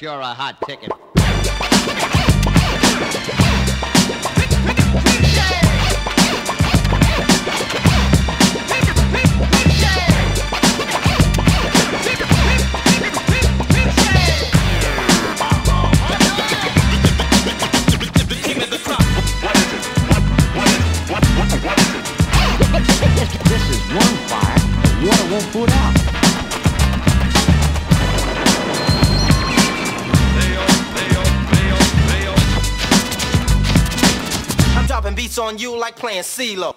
You're a hot on you like playing CeeLo.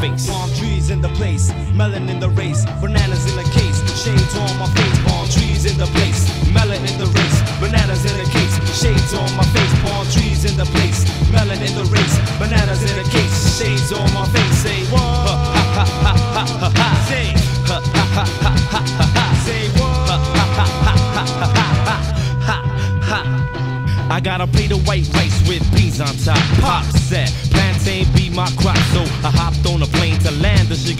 Face. Palm trees in the place, melon in the race, bananas in the case, shades on my face. Palm trees in the place, melon in the race, bananas in the case, shades on my face. Palm trees in the place, melon in the race, bananas in the case, shades on my face. Say what? Ha ha ha ha ha ha. Say ha ha ha ha ha ha. Say? Ha ha ha ha ha ha ha ha. I gotta pay the white rice with beans on top. Pop set. plantain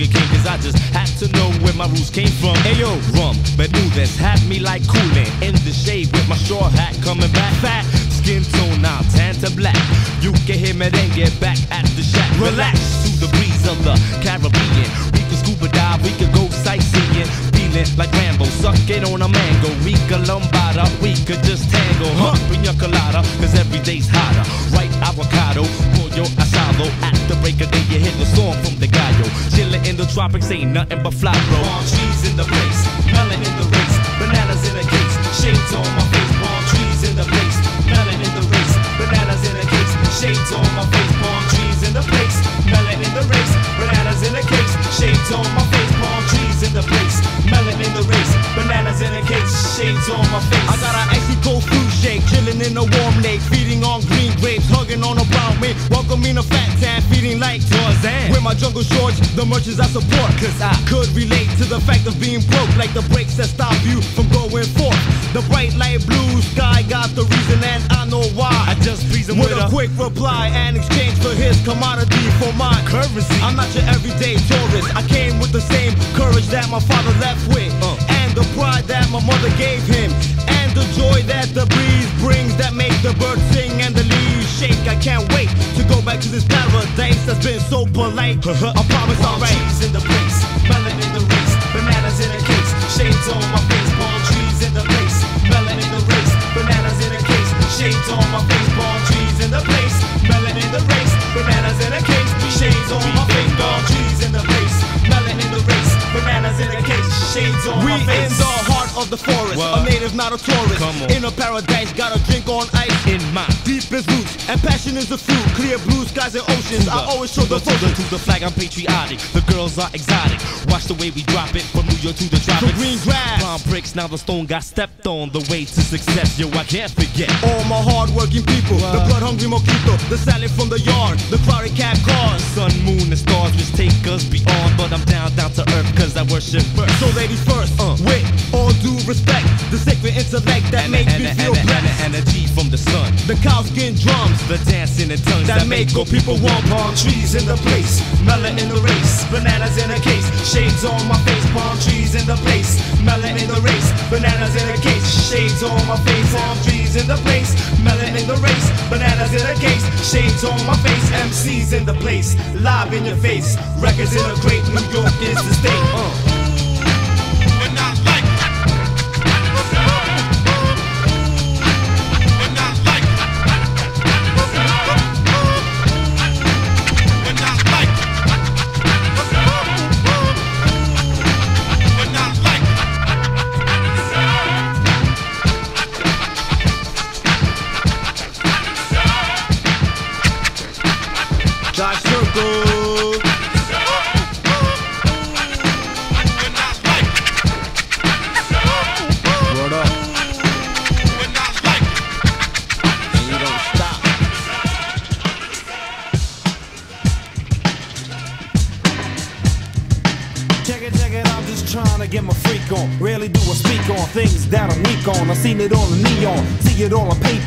sugar cane. Cause I just had to know where my roots came from. Ayo, rum, but Bermudez had me like cooling. In the shade with my straw hat coming back. Fat skin tone now, tan to black. You can hear me then get back at the shack. Relax to the breeze of the Caribbean. We can scuba dive, we can go sightseeing. Feeling like Rambo, sucking on a mango. We can lambada, we could just tango. Huh, pina colada, cause every day's hotter. Right avocado, pollo asado. At the break of day, you hear the song from the gallo. Chillin' in the tropics, ain't nothing but fly, bro. Palm trees in the place, melon in the race, bananas in a case, shades on my face. Palm trees in the place, melon in the race, bananas in a case, shades on my face. Palm trees in the place, melon in the race, bananas in a case, shades on my face. Palm trees in the place, melon in the race, bananas in a case, shades on my face. I got an icy cold fruit shake, chilling in a warm lake, feeding on green grapes, hugging on a brown wing, welcoming a fat tan, feeding like Tarzan. With my jungle shorts, the merchants I support, cause I could relate to the fact of being broke, like the brakes that stop you from going forth. The bright light blue sky got the reason, and I know why. I just reason with, a quick reply and exchange for his commodity for my currency. I'm not your everyday tourist. I came with the same courage that my father left with, uh. and the pride that my mother gave him, and the joy that the breeze brings that make the birds sing and the leaves shake. I can't wait to go back to this paradise that's been so polite. Uh-huh. I promise I'll trees in the place, melon in the race, bananas in a case, shades on my face, palm trees in the place, melon in the race, bananas in a case, shades on my face, palm trees in the place, melon in the race, bananas in a case, shades on my face, palm trees in the place, melon in the race, bananas in a case, shades on my face. We in the heart of the forest, a native, not a tourist. In a paradise, got a drink on ice. In my deepest roots, and passion is the fruit. Clear blue skies and oceans. I always show the to the, to the flag, I'm patriotic. The girls are exotic. Watch the way we drop it from New York to the tropics. green grass. Palm bricks, now the stone got stepped on. The way to success, yo, I can't forget. All my hardworking people, the blood hungry mosquito, the salad from the yard, the cloudy cat cars. Sun, moon, and stars which take us beyond. But I'm down, down to earth, cause I worship first. So ladies first, uh. with all due respect, the sacred intellect that And, makes and, me feel blessed. and G from the sun. The cowskin drums The dancing and tongues that make good people want palm trees in the place, melon in the race, bananas in a case, shades on my face, palm trees in the place, melon in the race, bananas in a case, shades on my face, palm trees in the place, melon in the race, bananas in a case, shades on my face, MCs in the place, live in your face, records in a crate, New York is the state. Uh.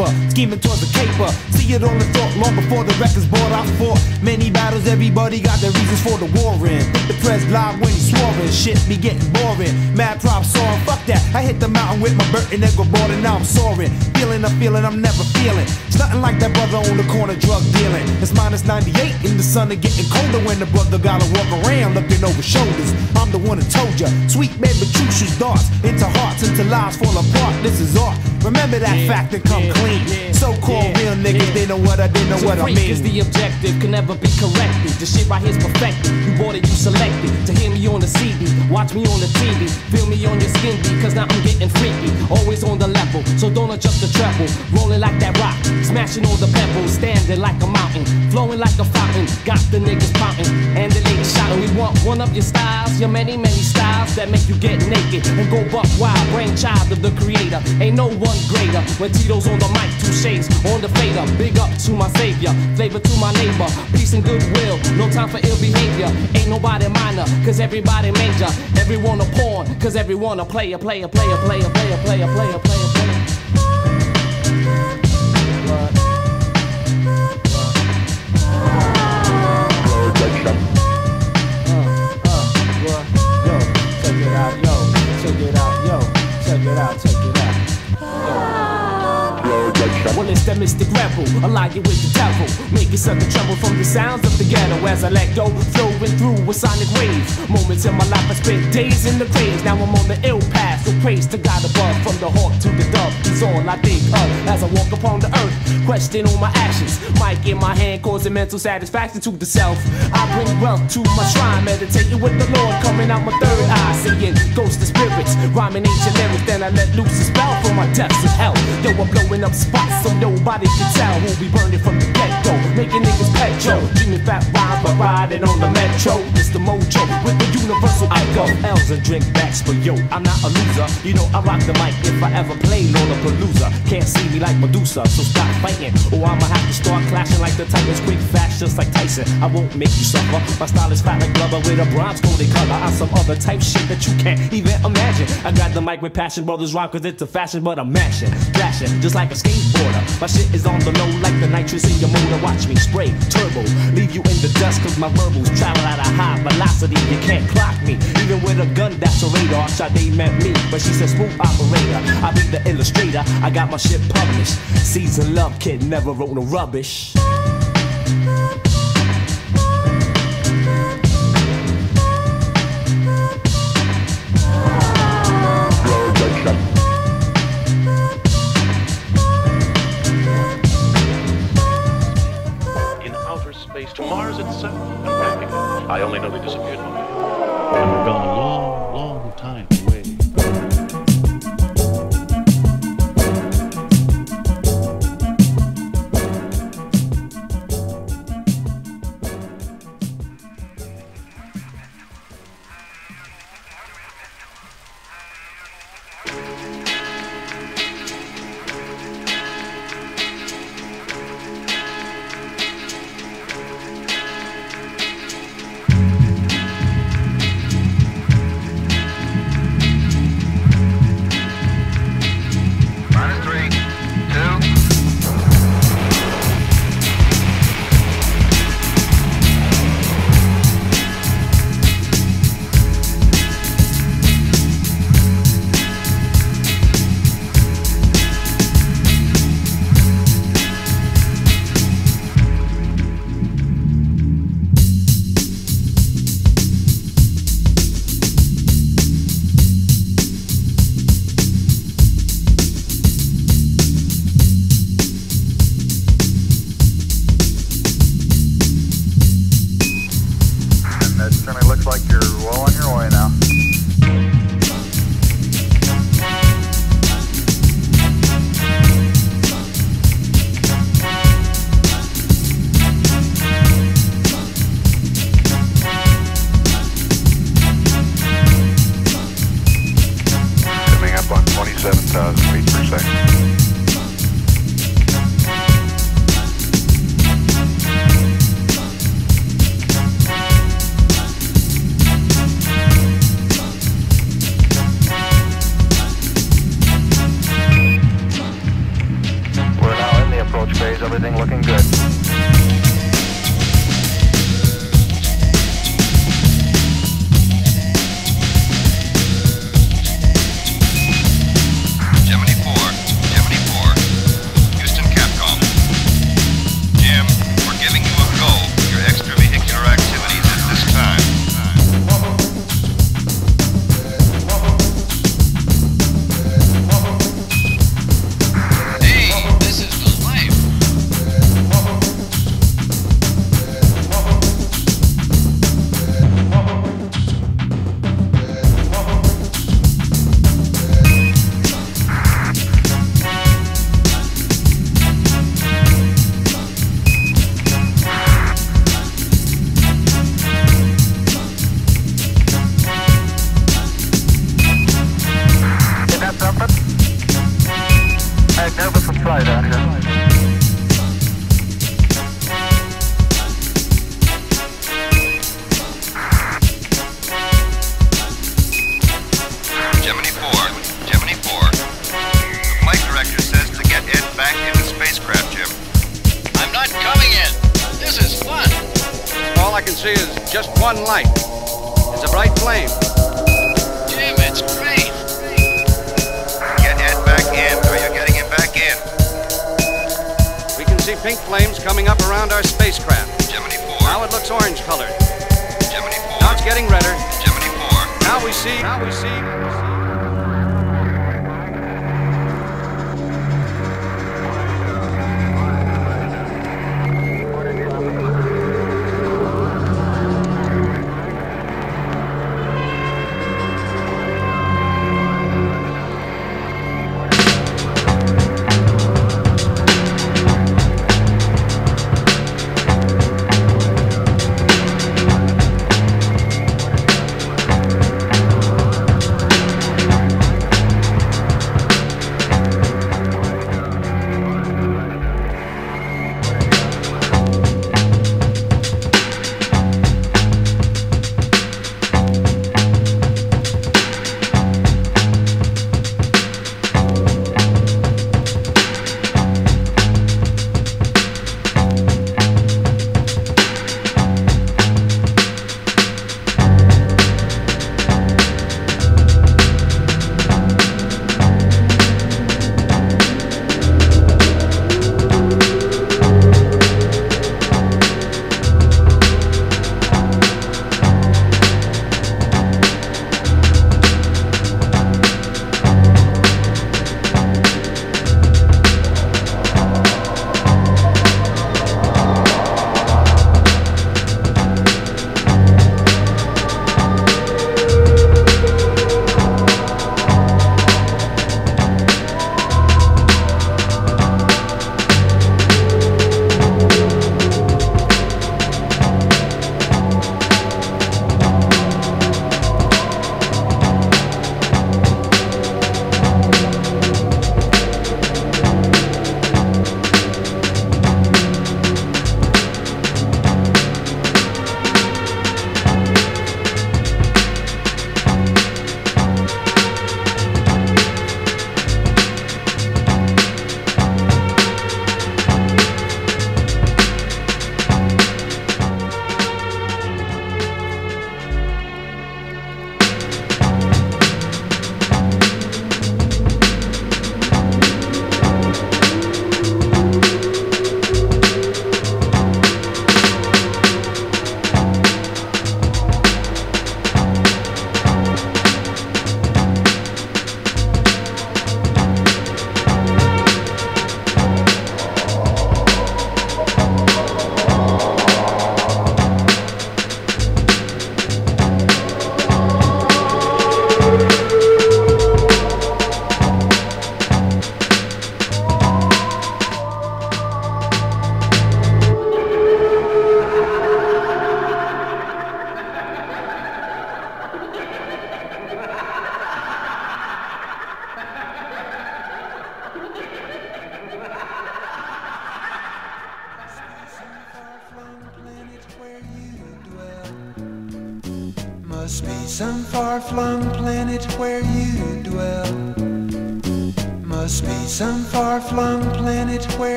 Paper, scheming towards the caper. See it on the thought long before the record's bought I fought Many battles, everybody got their reasons for the war in. The press live when he's swerving, shit be getting boring. Mad props song, fuck that. I hit the mountain with my Burton Echo board and now I'm soaring. Feeling a feeling I'm never feeling. It's nothing like that brother on the corner drug dealing. It's minus 98 in the sun and getting colder when the brother gotta walk around looking over shoulders. I'm the one that told ya. Sweet baby shoots darts into hearts, into lives fall apart. This is art. Remember that fact and come clean. So-called real niggas, they know what I did, know what I mean. is the objective, can never be corrected. The shit right here's perfected. You bought it, you selected. To hear me on the CD, watch me on the TV, feel me on your skin because now I'm getting freaky. Always on the level, so don't adjust the treble. Rolling like that rock, smashing all the pebbles. standing like a mountain, flowing like a fountain. Got the niggas pouting and the ladies shouting. We want one of your styles, your many, many styles that make you get naked and go buck wild. Brainchild of the creator, ain't no one greater. When Tito's on the mic, two shades on the fader. Big up to my savior, flavor to my neighbor. Peace and goodwill, no time for ill behavior. Ain't nobody minor, cause everybody major. Everyone a pawn, cause everyone a player, player, player, player, player, player, player, player, player. Check it out, yo, check it out. It's that mystic rebel, allied with the devil. Make it something tremble from the sounds of the ghetto as I let go, flowing through with sonic waves. Moments in my life, I spent days in the graves. Now I'm on the ill path, so praise to God above. From the hawk to the dove, he's all I think of as I walk upon the earth. Question on my actions, mic in my hand, causing mental satisfaction to the self. I bring wealth to my shrine, meditating with the Lord, coming out my third eye, seeing ghosts and spirits, rhyming ancient lyrics. Then I let loose a spell for my depths of hell. Yo, I'm blowing up spots so nobody can tell who be burning from the get-go, making niggas petrol. Dreaming fat rhymes by riding on the metro. It's the mojo with the universal echo. L's and drink backs, but yo, I'm not a loser. You know I rock the mic if I ever play Lollapalooza. Can't see me like Medusa, so stop fighting, or I'ma have to start clashing like the Titans. Quick, fast, just like Tyson. I won't make you suffer. My style is fat like rubber with a bronze coated color. I'm some other type shit that you can't even imagine. I got the mic with passion, brothers rhyme cause it's a fashion, but I'm mashing, flashing, just like a skateboarder. My shit is on the low like the nitrous in your motor. Watch me spray turbo, leave you in the dust cause my verbals travel at a high velocity. You can't clock me, even with a gun that's a radar. Sade met me, but she said smooth operator. I be the illustrator, I got my shit published. Season love kid never wrote no rubbish. To Mars itself. I only know they disappeared one day.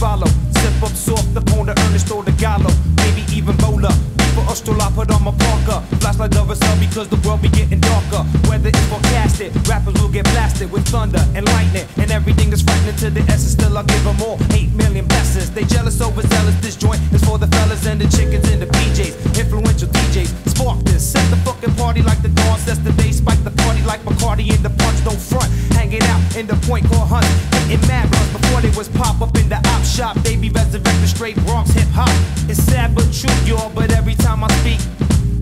Follow. Sip up soft upon the earnest or the gallo. Maybe even. For stroll, I put on my parka. Flashlight of a sun because the world be getting darker. Weather is forecasted, rappers will get blasted with thunder and lightning. And everything is frightening to the essence, still I'll give them all 8 million blessings. They jealous, overzealous, this joint is for the fellas and the chickens and the PJs. Influential DJs, spark this, set the fucking party like the dawn sets the day. Spike the party like Bacardi in the punch, don't front. Hanging out in the point called Hunt. Hitting mad runs before they was pop up in the op shop. They be resurrected straight Bronx hip hop. It's sad but true, y'all, but every time I speak,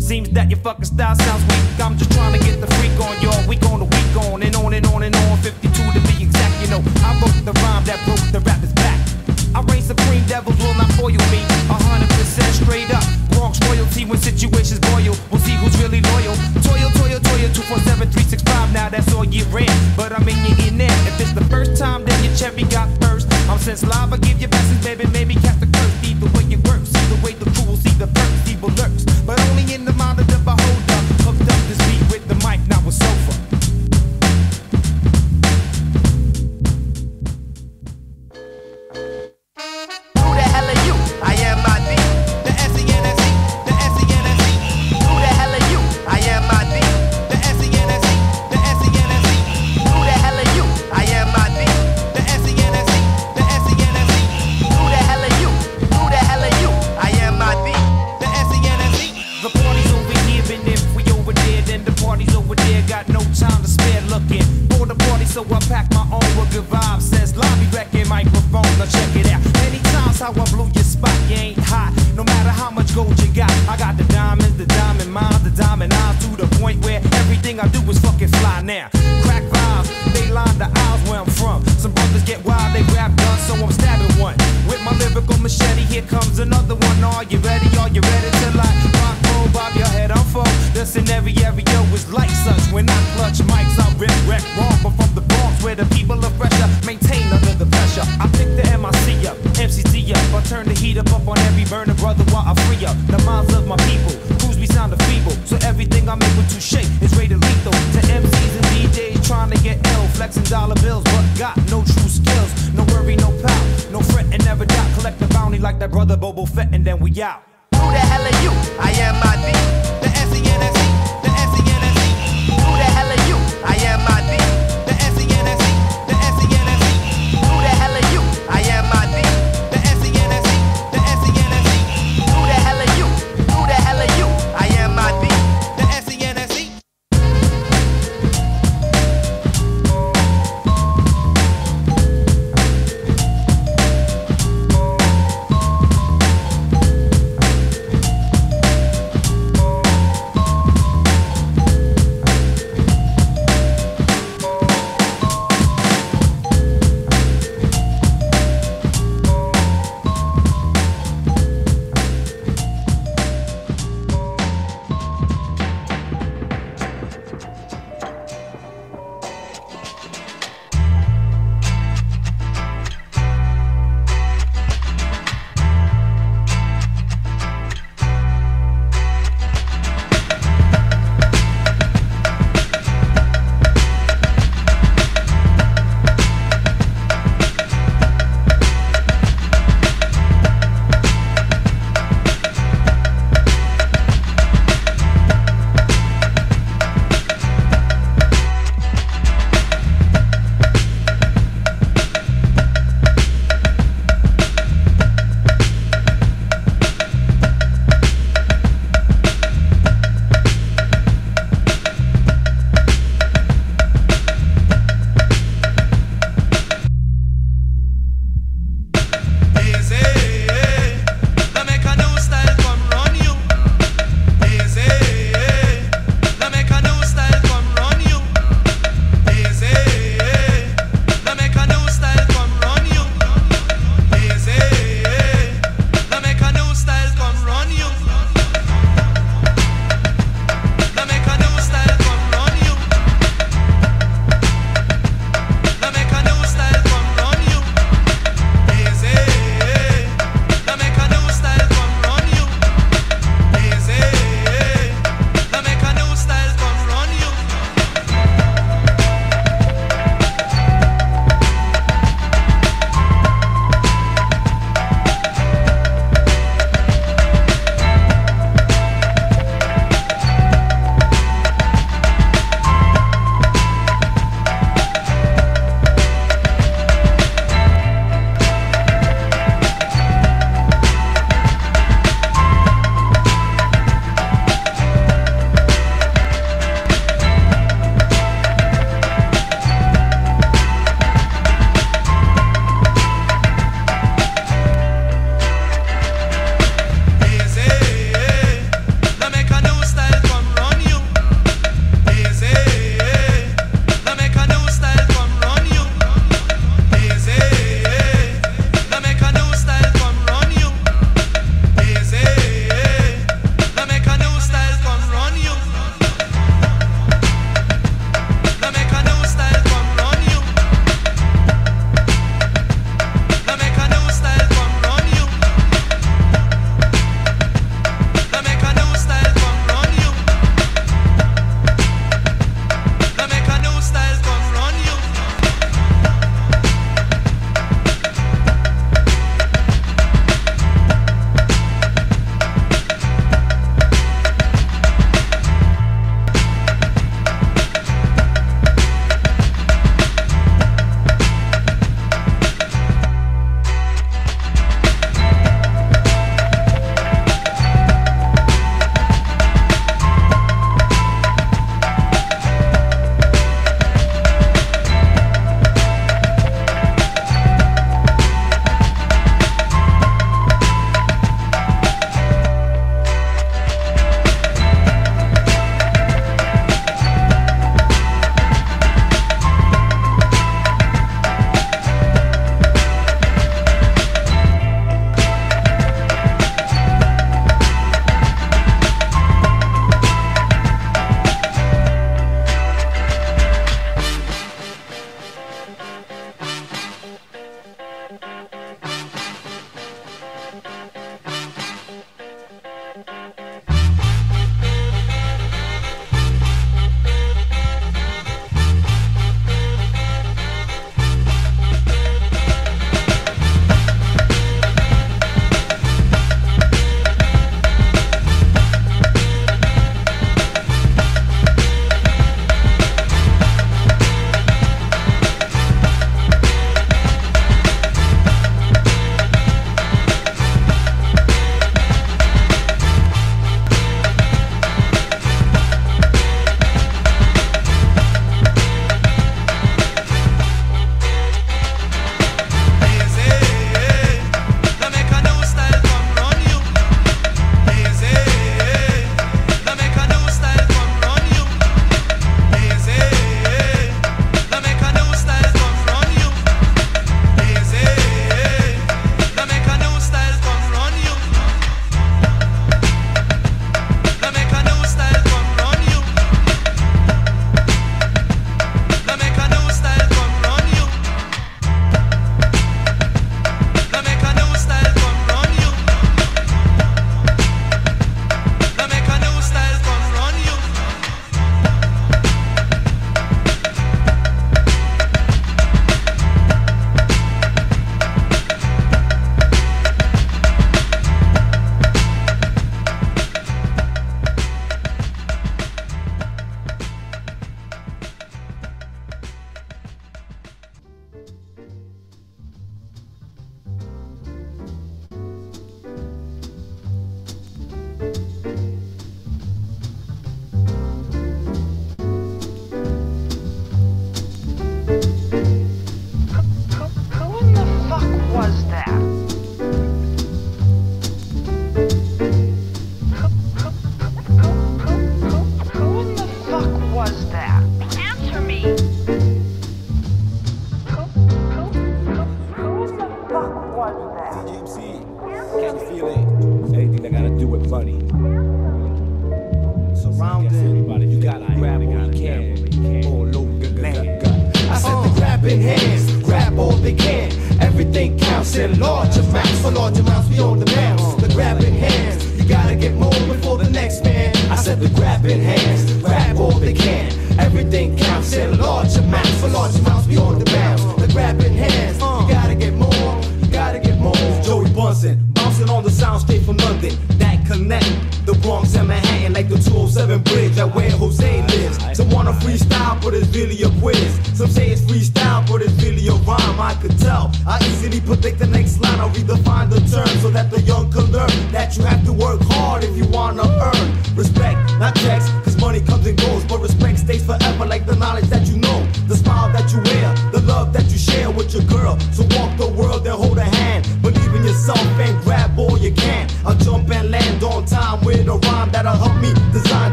Seems that your fucking style sounds weak. I'm just trying to get the freak on y'all. Week on the week on and on and on and on. 52 to be exact, you know. I wrote the rhyme that broke the rapper's back. I reign supreme, devils will not foil me. Hundred percent straight up. Bronx royalty when situations boil. We'll see who's really loyal. Toil, toil, toil, 247, 365. Now that's all year in. But I'm in your in there. If it's the first time, then your cherry got first. I'm since live, I give you blessings, baby. Maybe cast the curse. Either way it works. Either way the crew will see the perks. Evil lurks. But only in the mind of the beholder. Microphone, now check it out. Many times how I blew your spot, you ain't hot. No matter how much gold you got, I got the diamonds, the diamond mines, the diamond eyes to the point where everything I do is fucking fly now. Crack they line the aisles where I'm from. Some brothers get wild, they grab guns, so I'm stabbing one. With my lyrical machete, here comes another one. Are you ready? Are you ready to like rock, roll, bob your head on full? The scenario is like such. When I clutch mics, I rip, wreck, wrong. But from the Bronx, where the people are fresher, maintain under the pressure. I pick the MIC up, MCC up. I turn the heat up, up on every burner, brother, while I free up the minds of my people. Crews be sounding feeble, so everything I'm able to shake is rated lethal. To MCs and DJs trying to get ill, flexing dollar bills, but got no true skills. No worry, no pout, no fret, and never doubt. Collect the bounty like that brother Boba Fett, and then we out. Who the hell are you? I am my D.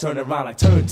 turn around like turntables.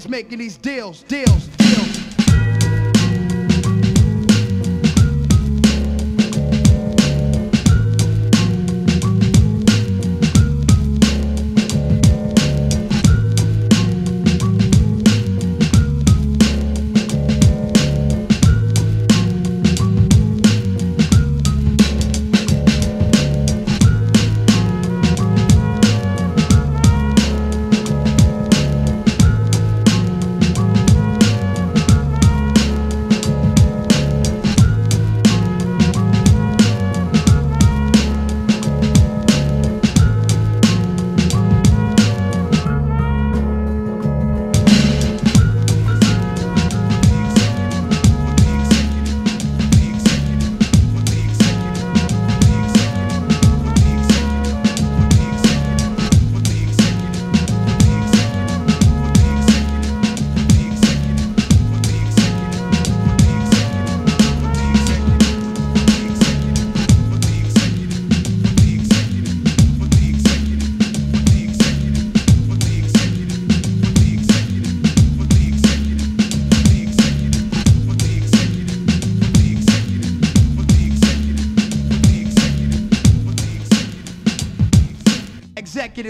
is making these deals, deals, deals.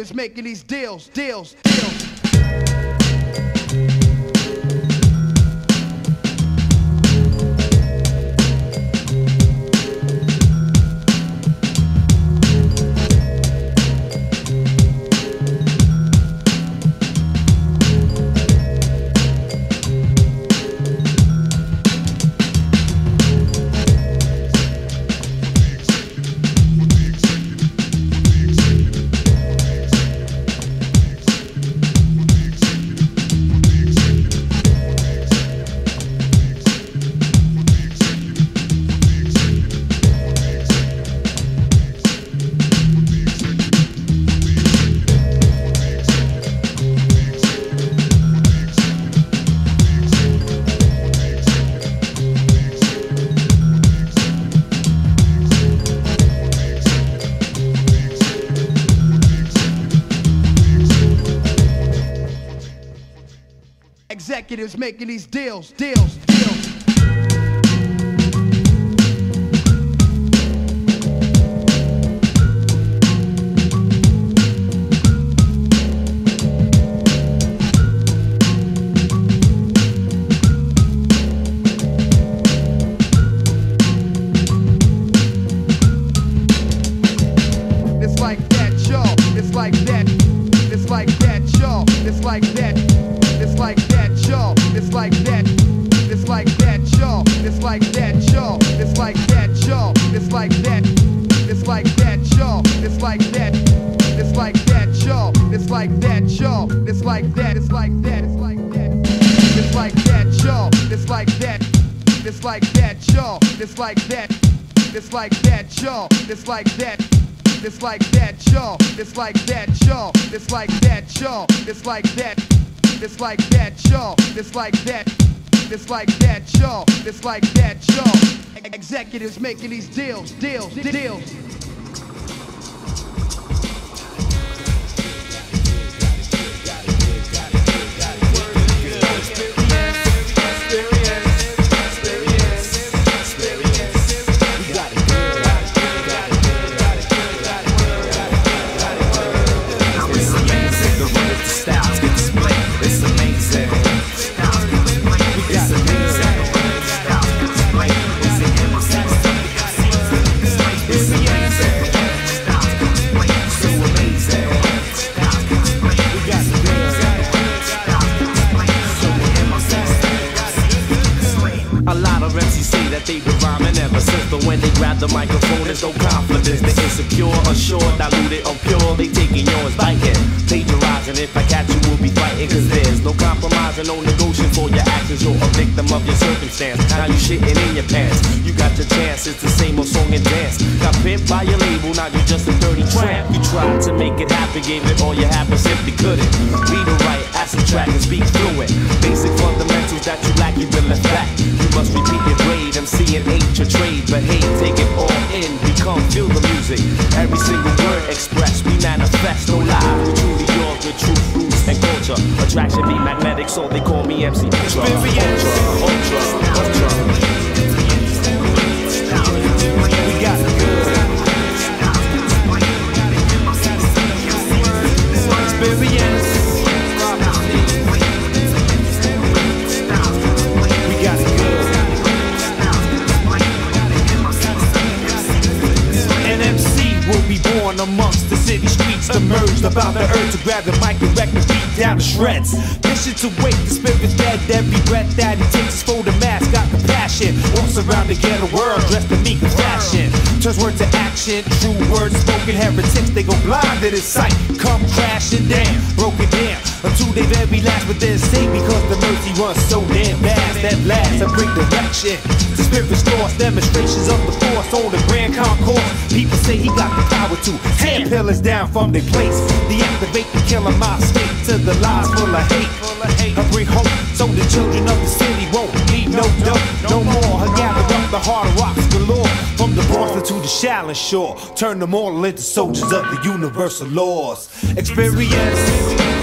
leaders making these deals, deals. traders making these deals, deals. like that. It's like that, y'all. It's like that, y'all. It's like that, y'all. It's like that. It's like that, y'all. It's like that. It's like that, y'all. It's like that, y'all. Executives making these deals, deals, deals. experience. all you have was if they couldn't. Read or write, add, track, and speak. Down to shreds. Mission to wake the spirit's dead, every breath that he takes is for the mask, got compassion. Walks around the ghetto world dressed in meek fashion. Turns word to action, true words spoken, heretics, they go blind to this sight. Come crashing down, broken down, until they very last, but say because the mercy runs so damn fast. That last, a great direction. The spirit's lost, demonstrations of the force on the grand concourse. People say he got the power to tear pillars down from their place. Deactivate the killer mind state to the lies full of hate. I bring hope so the children of the city won't need no dope no more. I gather up the hard rocks galore from the Bronx to the Shaolin Shore. Turn them all into soldiers of the universal laws. Experience.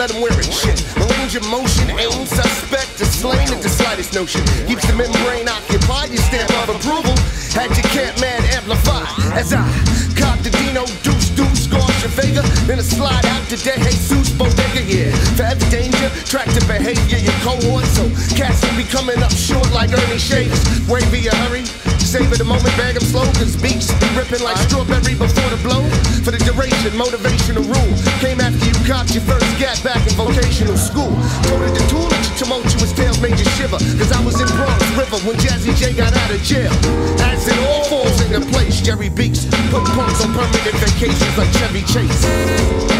Let him wear it. Shit. Range of motion, aim, suspect, is slain at the slightest notion. Keeps the membrane occupied, your stamp of approval. Had your camp man amplify. As I cop the Dino, deuce, deuce, your Vega. Then I slide out to De Jesus Bodega, yeah. Forever danger, track the behavior, your cohort. So cats will be coming up short like Ernie Shakes. Wavy, a hurry. Savor the moment, bag slow, cause beats be ripping like strawberry before the blow. For the duration, motivational rule. Came after you cocked your first gap back in vocational school. Toted the tool at your tumultuous tales made you shiver. Cause I was in Bronx River when Jazzy Jay got out of jail. As it all falls into place, Jerry Beaks put punks on permanent vacations like Chevy Chase.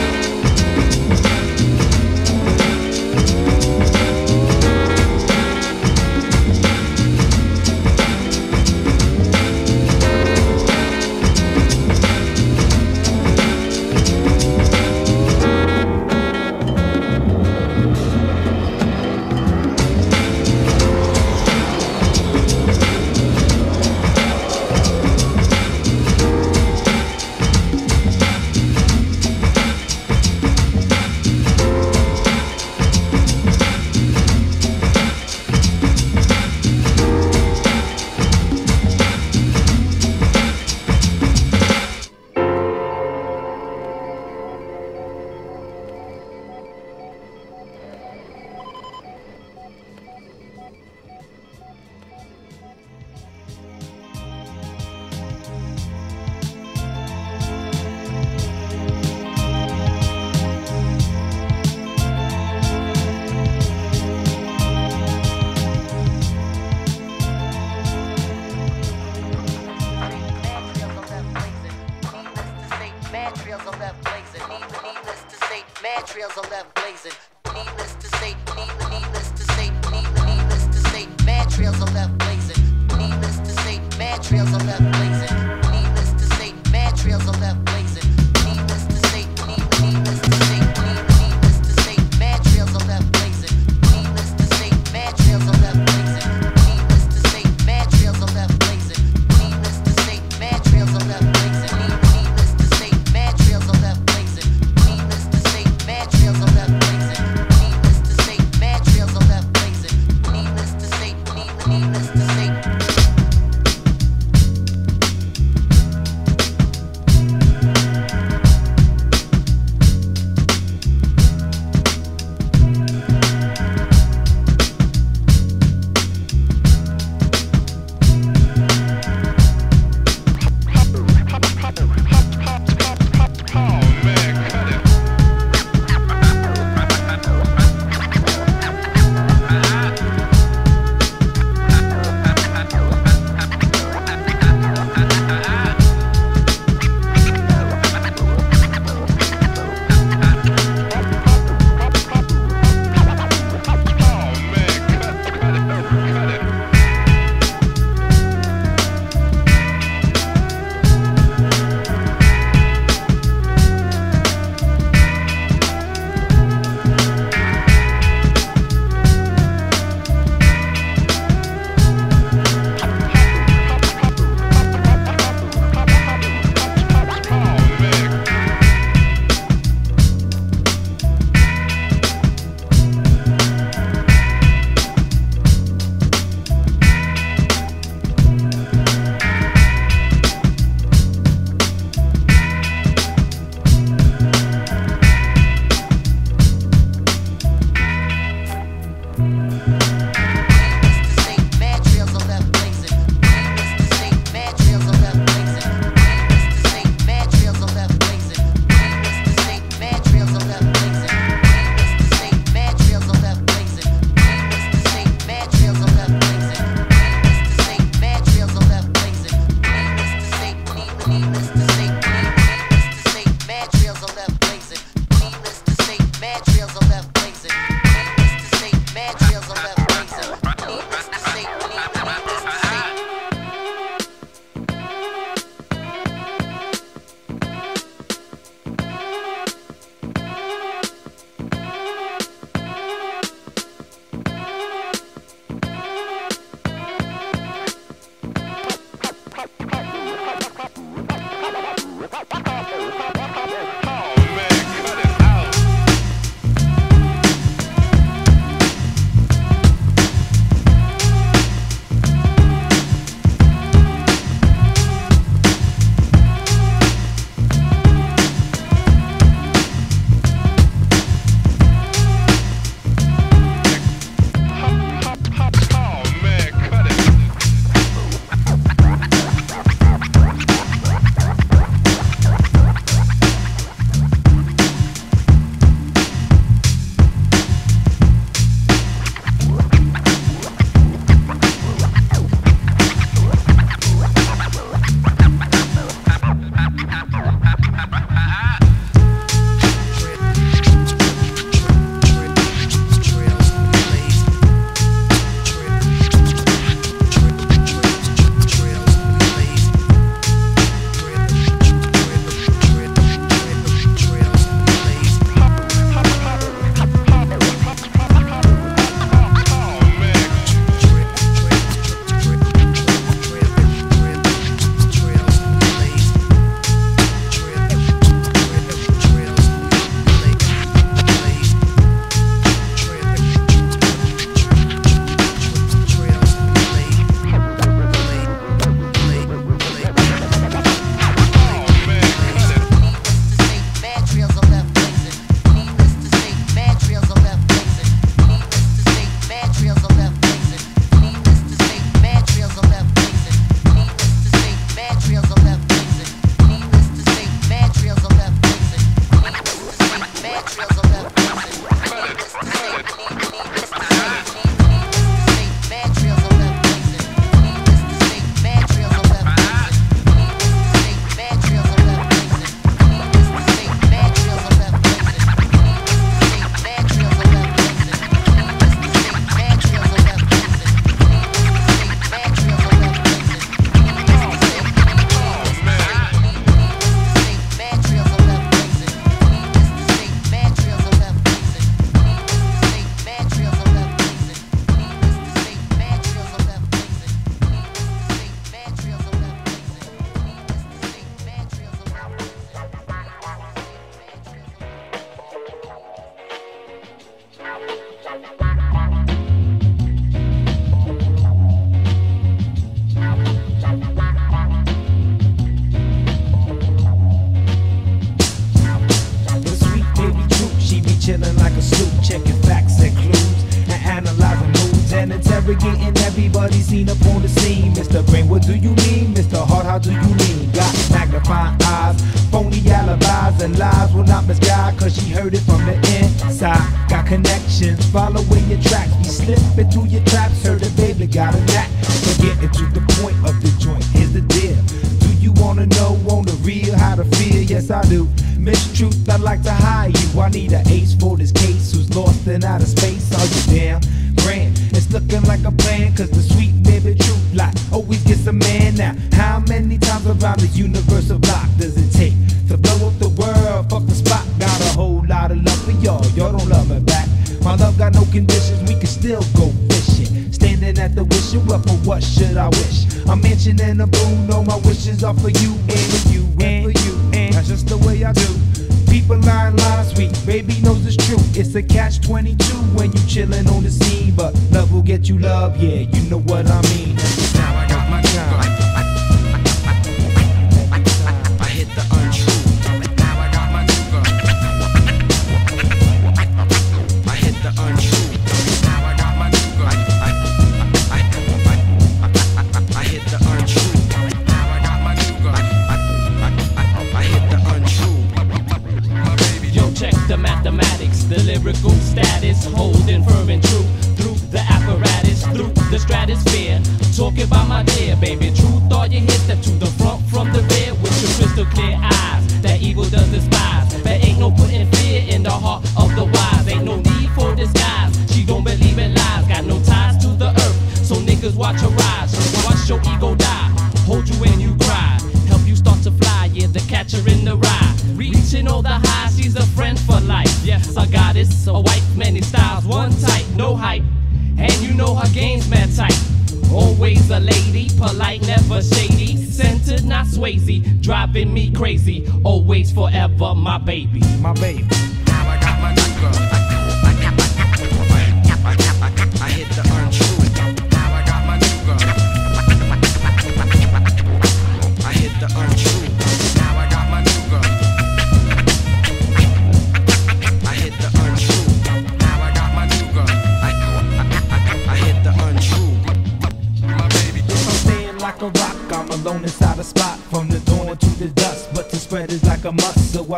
driving me crazy. Always, forever, my baby. My baby.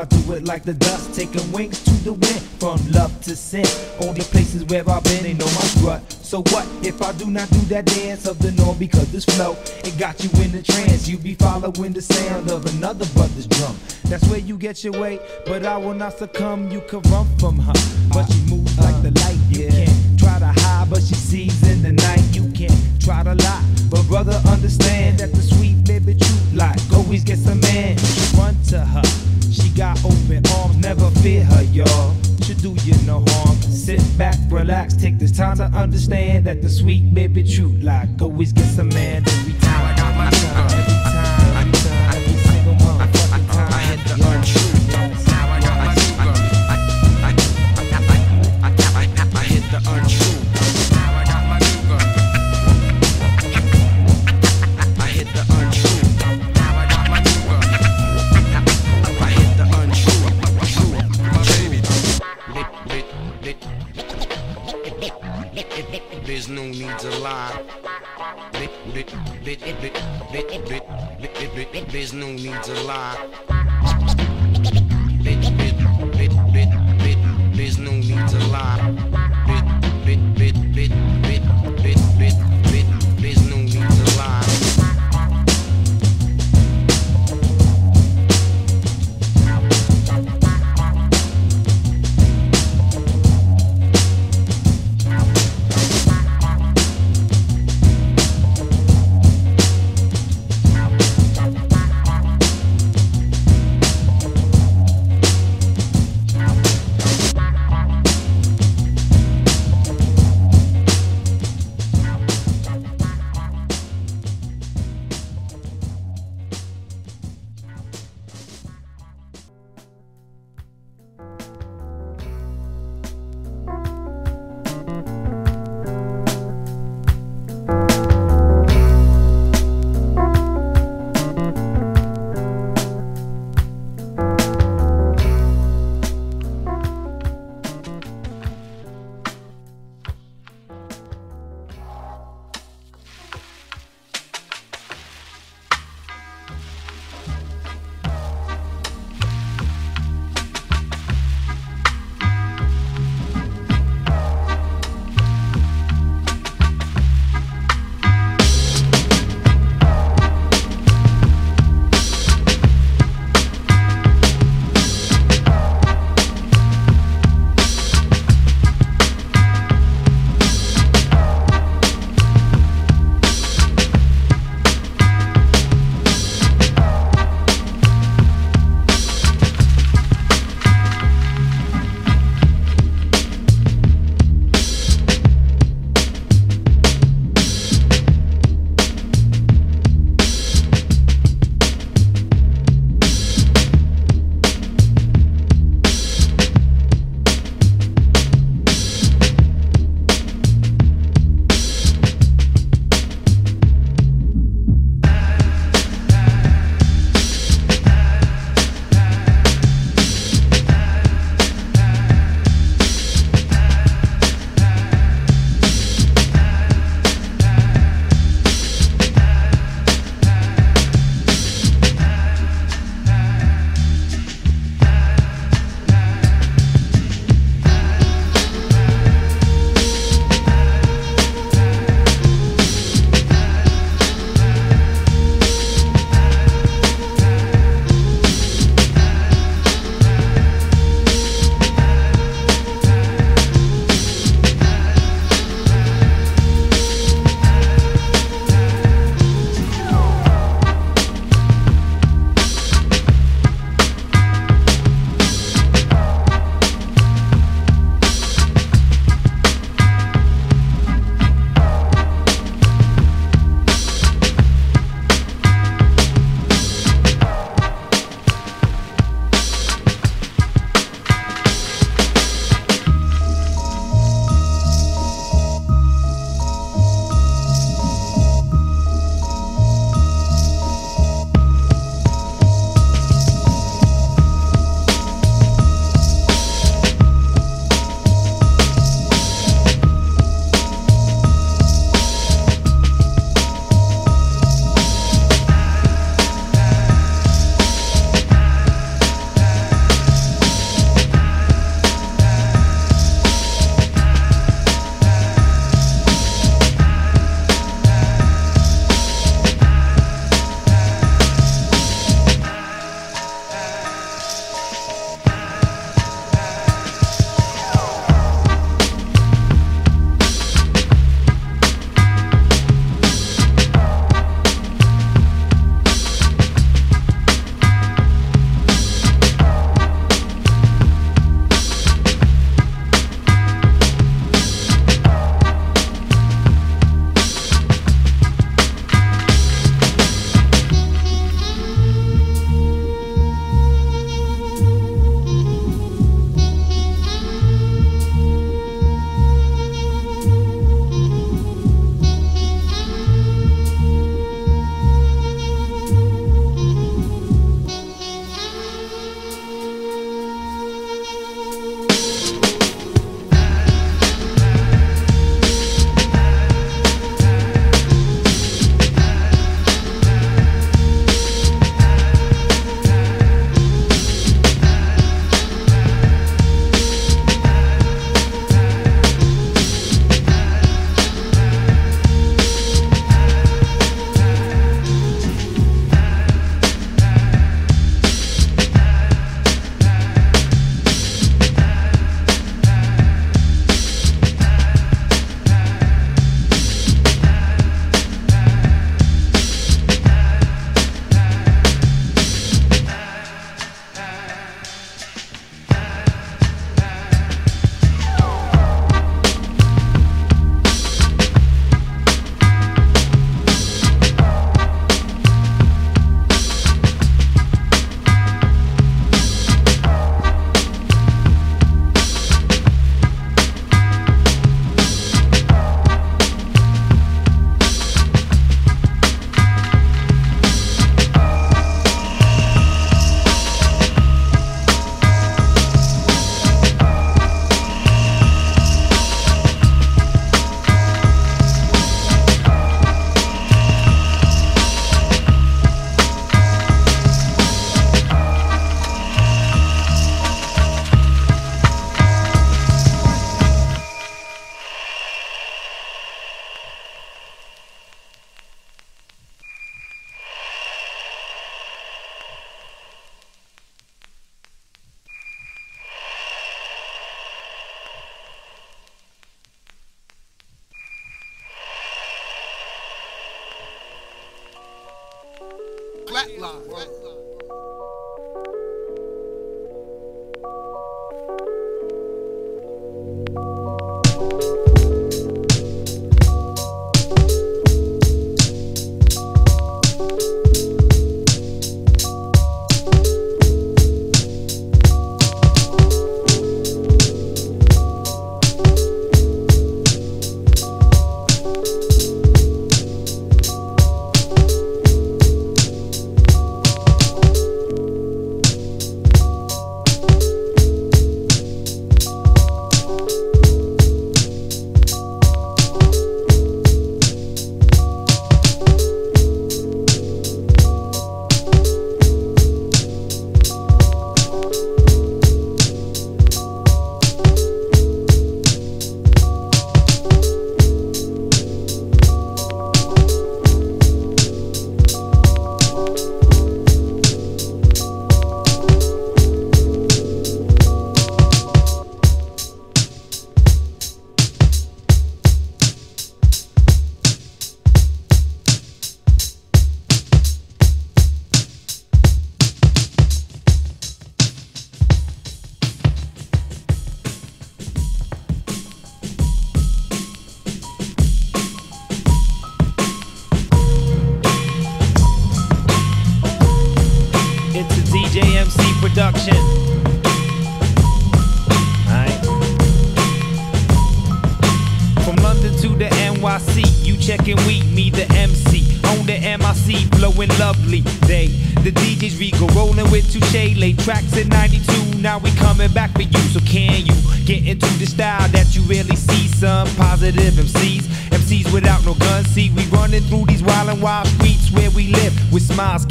I do it like the dust, taking wings to the wind from love to sin. Only places where I've been ain't no my strut. So what if I do not do that dance of the norm because this flow it got you in the trance? You be following the sound of another brother's drum. That's where you get your weight, but I will not succumb. You can run from her, but she moves like the light. You can't try to hide, but she sees in the night. You can't try to lie, but brother, understand that the sweet but you like always get some man. You run to her. She got open arms, never fear her, y'all. She do you no harm. Sit back, relax, take this time to understand that the sweet baby truth, like always get some man. Every time, every time, every time, every time, every single motherfucking time. I hit the arch. There's no need to lie.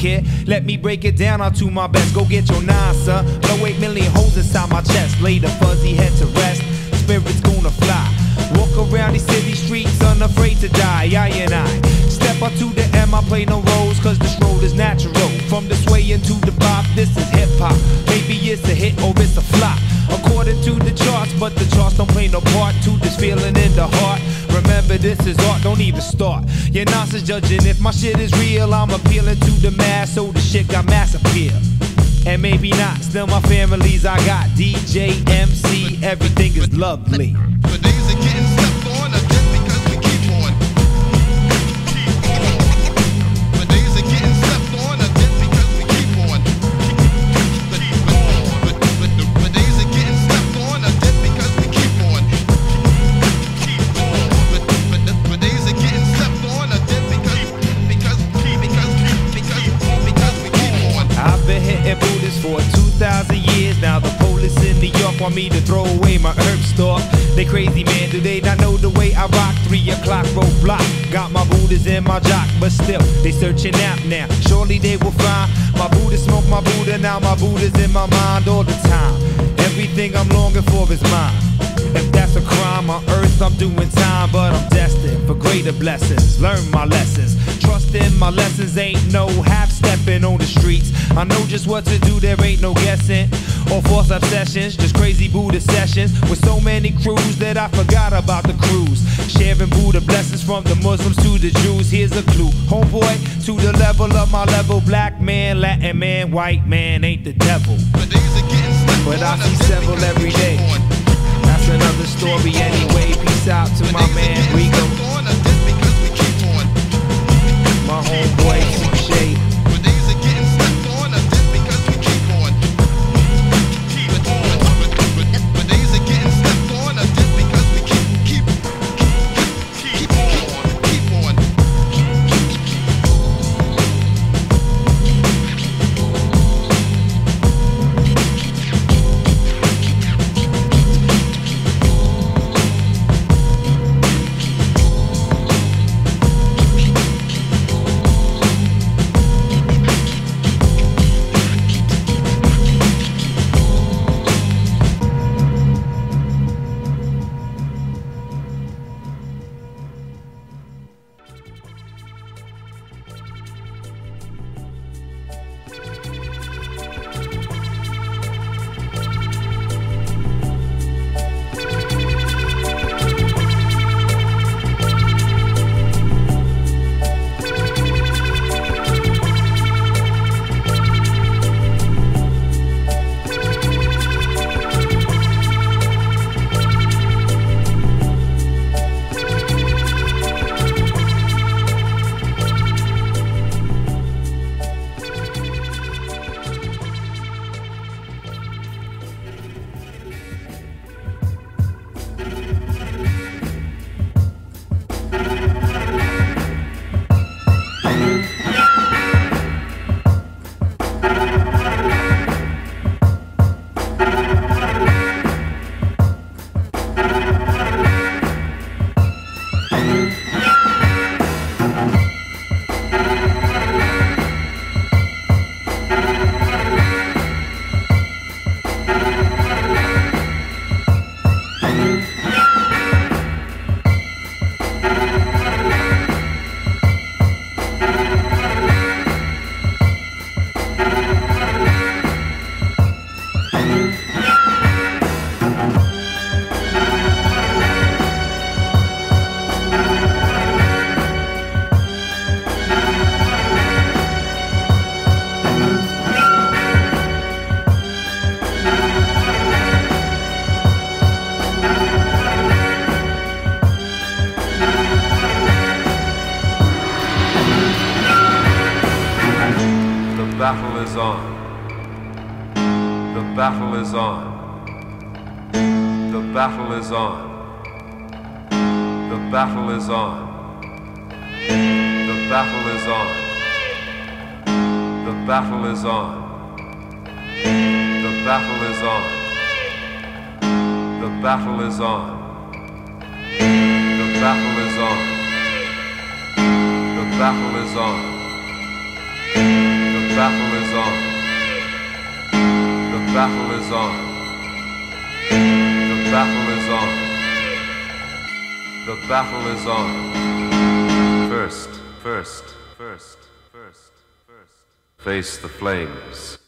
Let me break it down, I'll do my best. Go get your nine, son. Blow 8 million holes inside my chest. Lay the fuzzy head to rest. Spirits gonna fly. Walk around these city streets unafraid to die. I and I. Step up to the M, I play no roles, cause this road is natural. From the sway into the bop, this is hip hop. Maybe it's a hit or it's a flop. According to the charts, but the charts don't play no part to this feeling in the heart. This is art, don't even start. You're nonsense judging if my shit is real. I'm appealing to the mass, so the shit got mass appeal. And maybe not, still my family's I got DJ, MC, everything is lovely. They crazy, man. Do they not know the way I rock? Three o'clock roadblock. Got my Buddhas in my jock, but still, they searching out now. Surely they will find my Buddha smoke my Buddha. Now my Buddha's in my mind all the time. Everything I'm longing for is mine. If that's a crime on earth, I'm doing time, but I'm destined for greater blessings. Learn my lessons. Trust in my lessons, ain't no half stepping on the streets. I know just what to do, there ain't no guessing. Or false obsessions, just crazy Buddha sessions with so many crews that I forgot about the cruise. Sharing Buddha blessings from the Muslims to the Jews. Here's a clue, homeboy, to the level of my level. Black man, Latin man, white man ain't the devil. But I see several every day. That's another story anyway. Peace out to my man Rico. My homeboy Touche. Battle is on. The battle is on. The battle is on. The battle is on. The battle is on. The battle is on. The battle is on. First, first, first, first, first. Face the flames.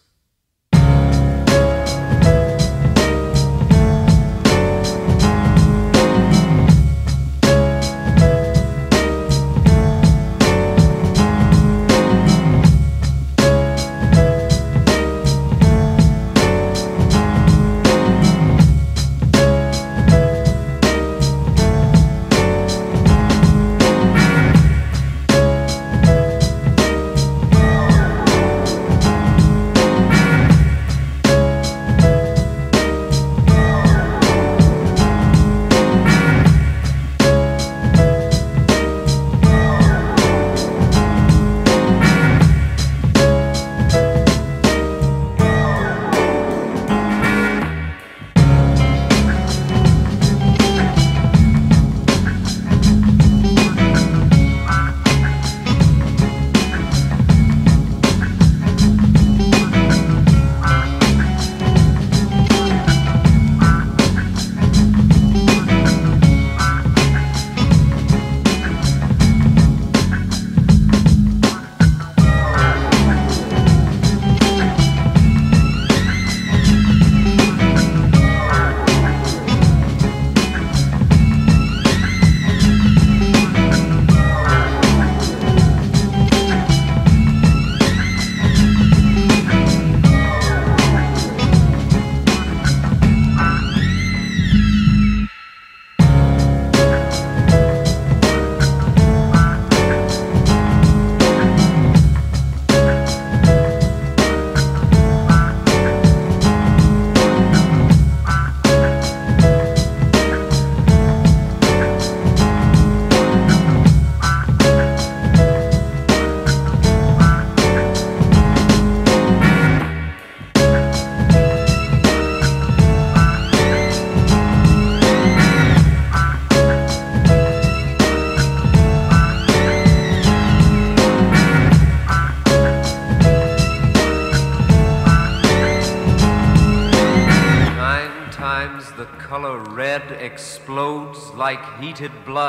Heated blood.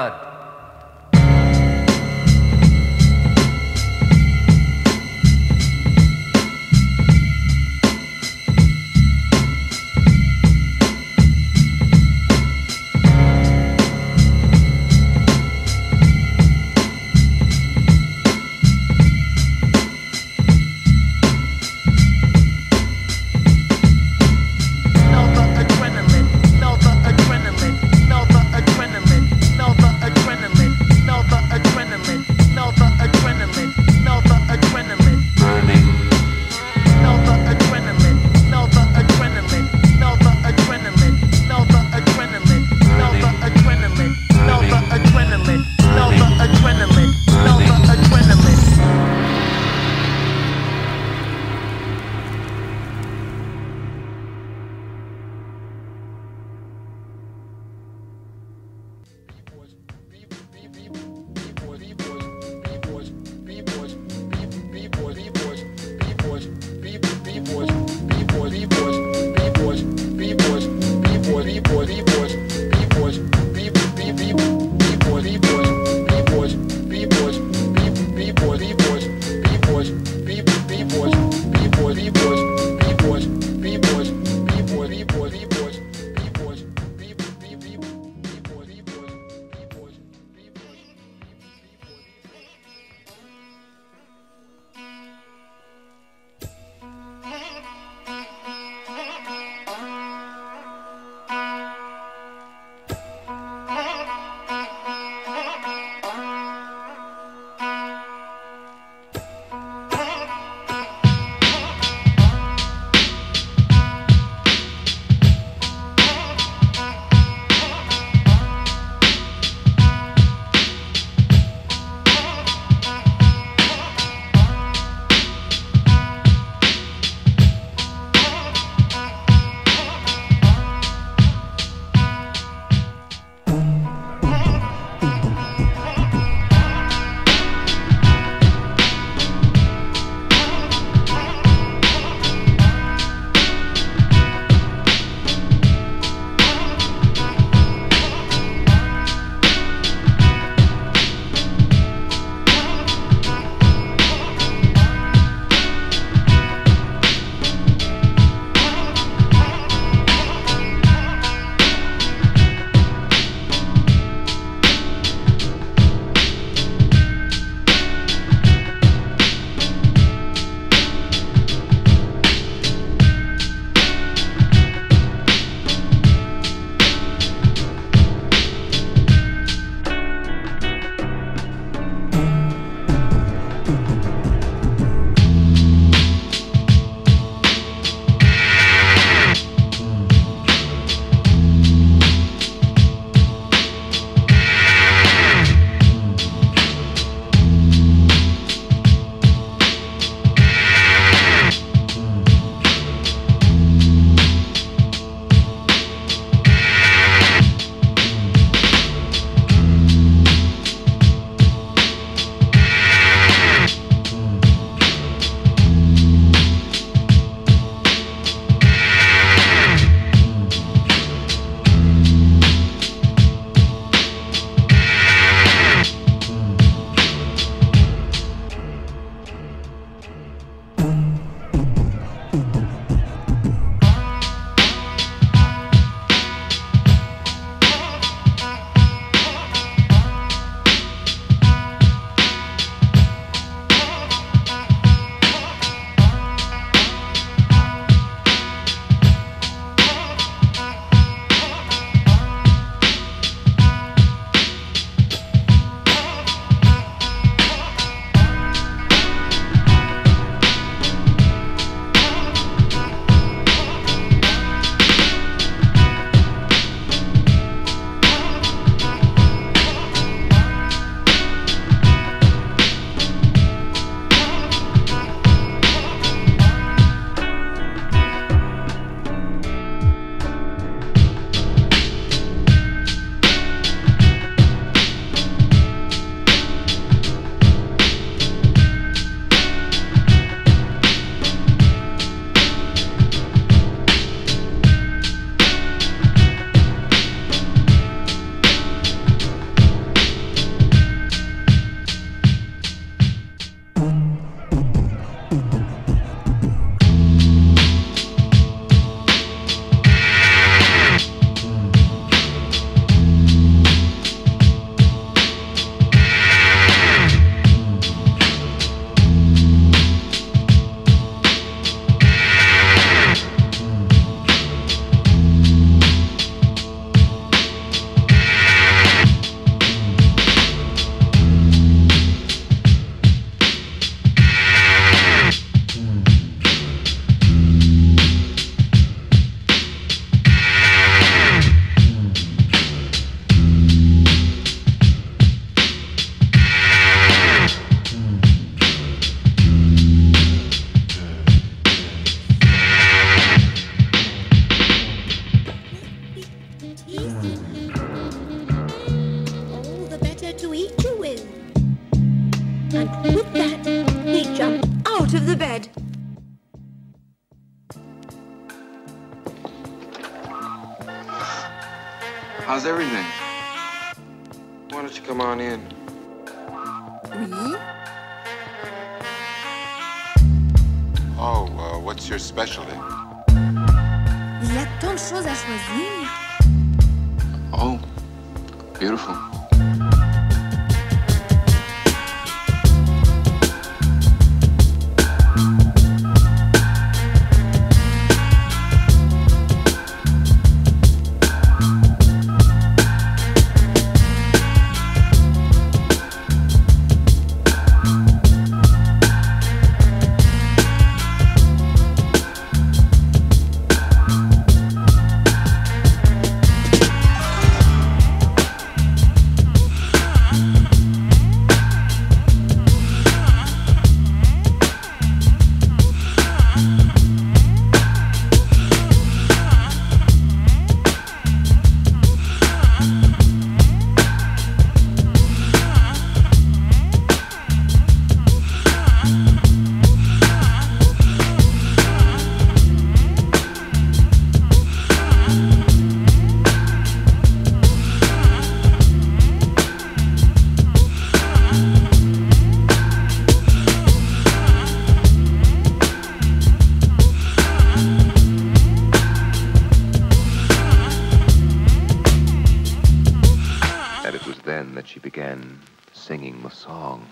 Singing the song.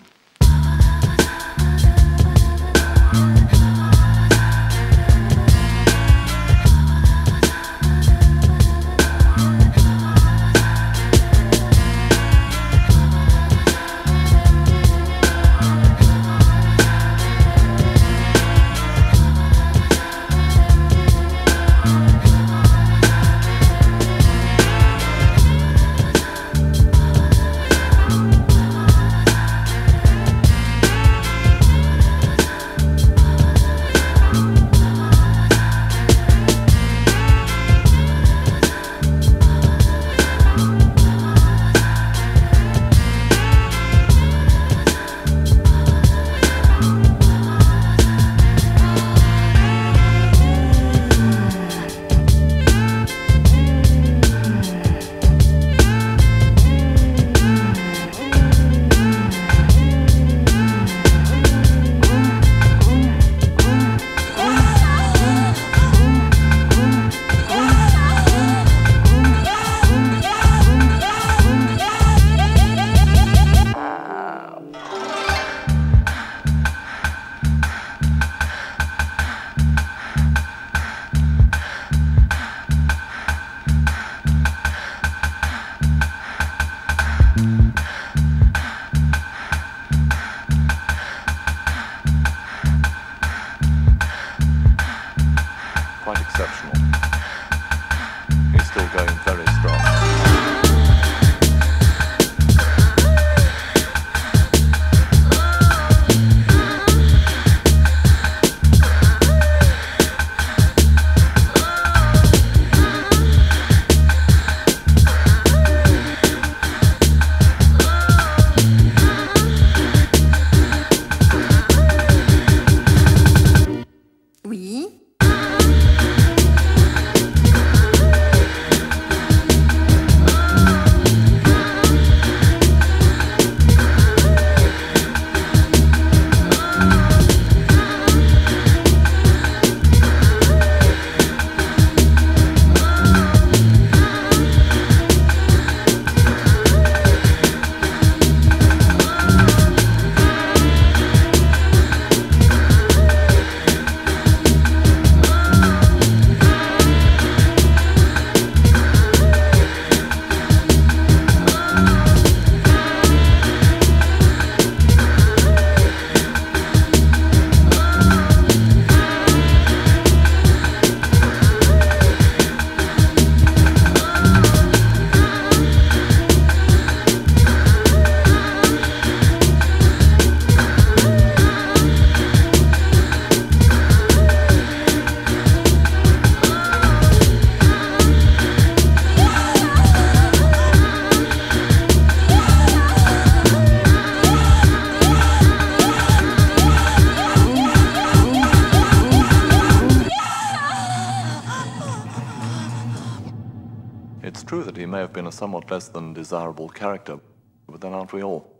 Somewhat less than desirable character, but then aren't we all?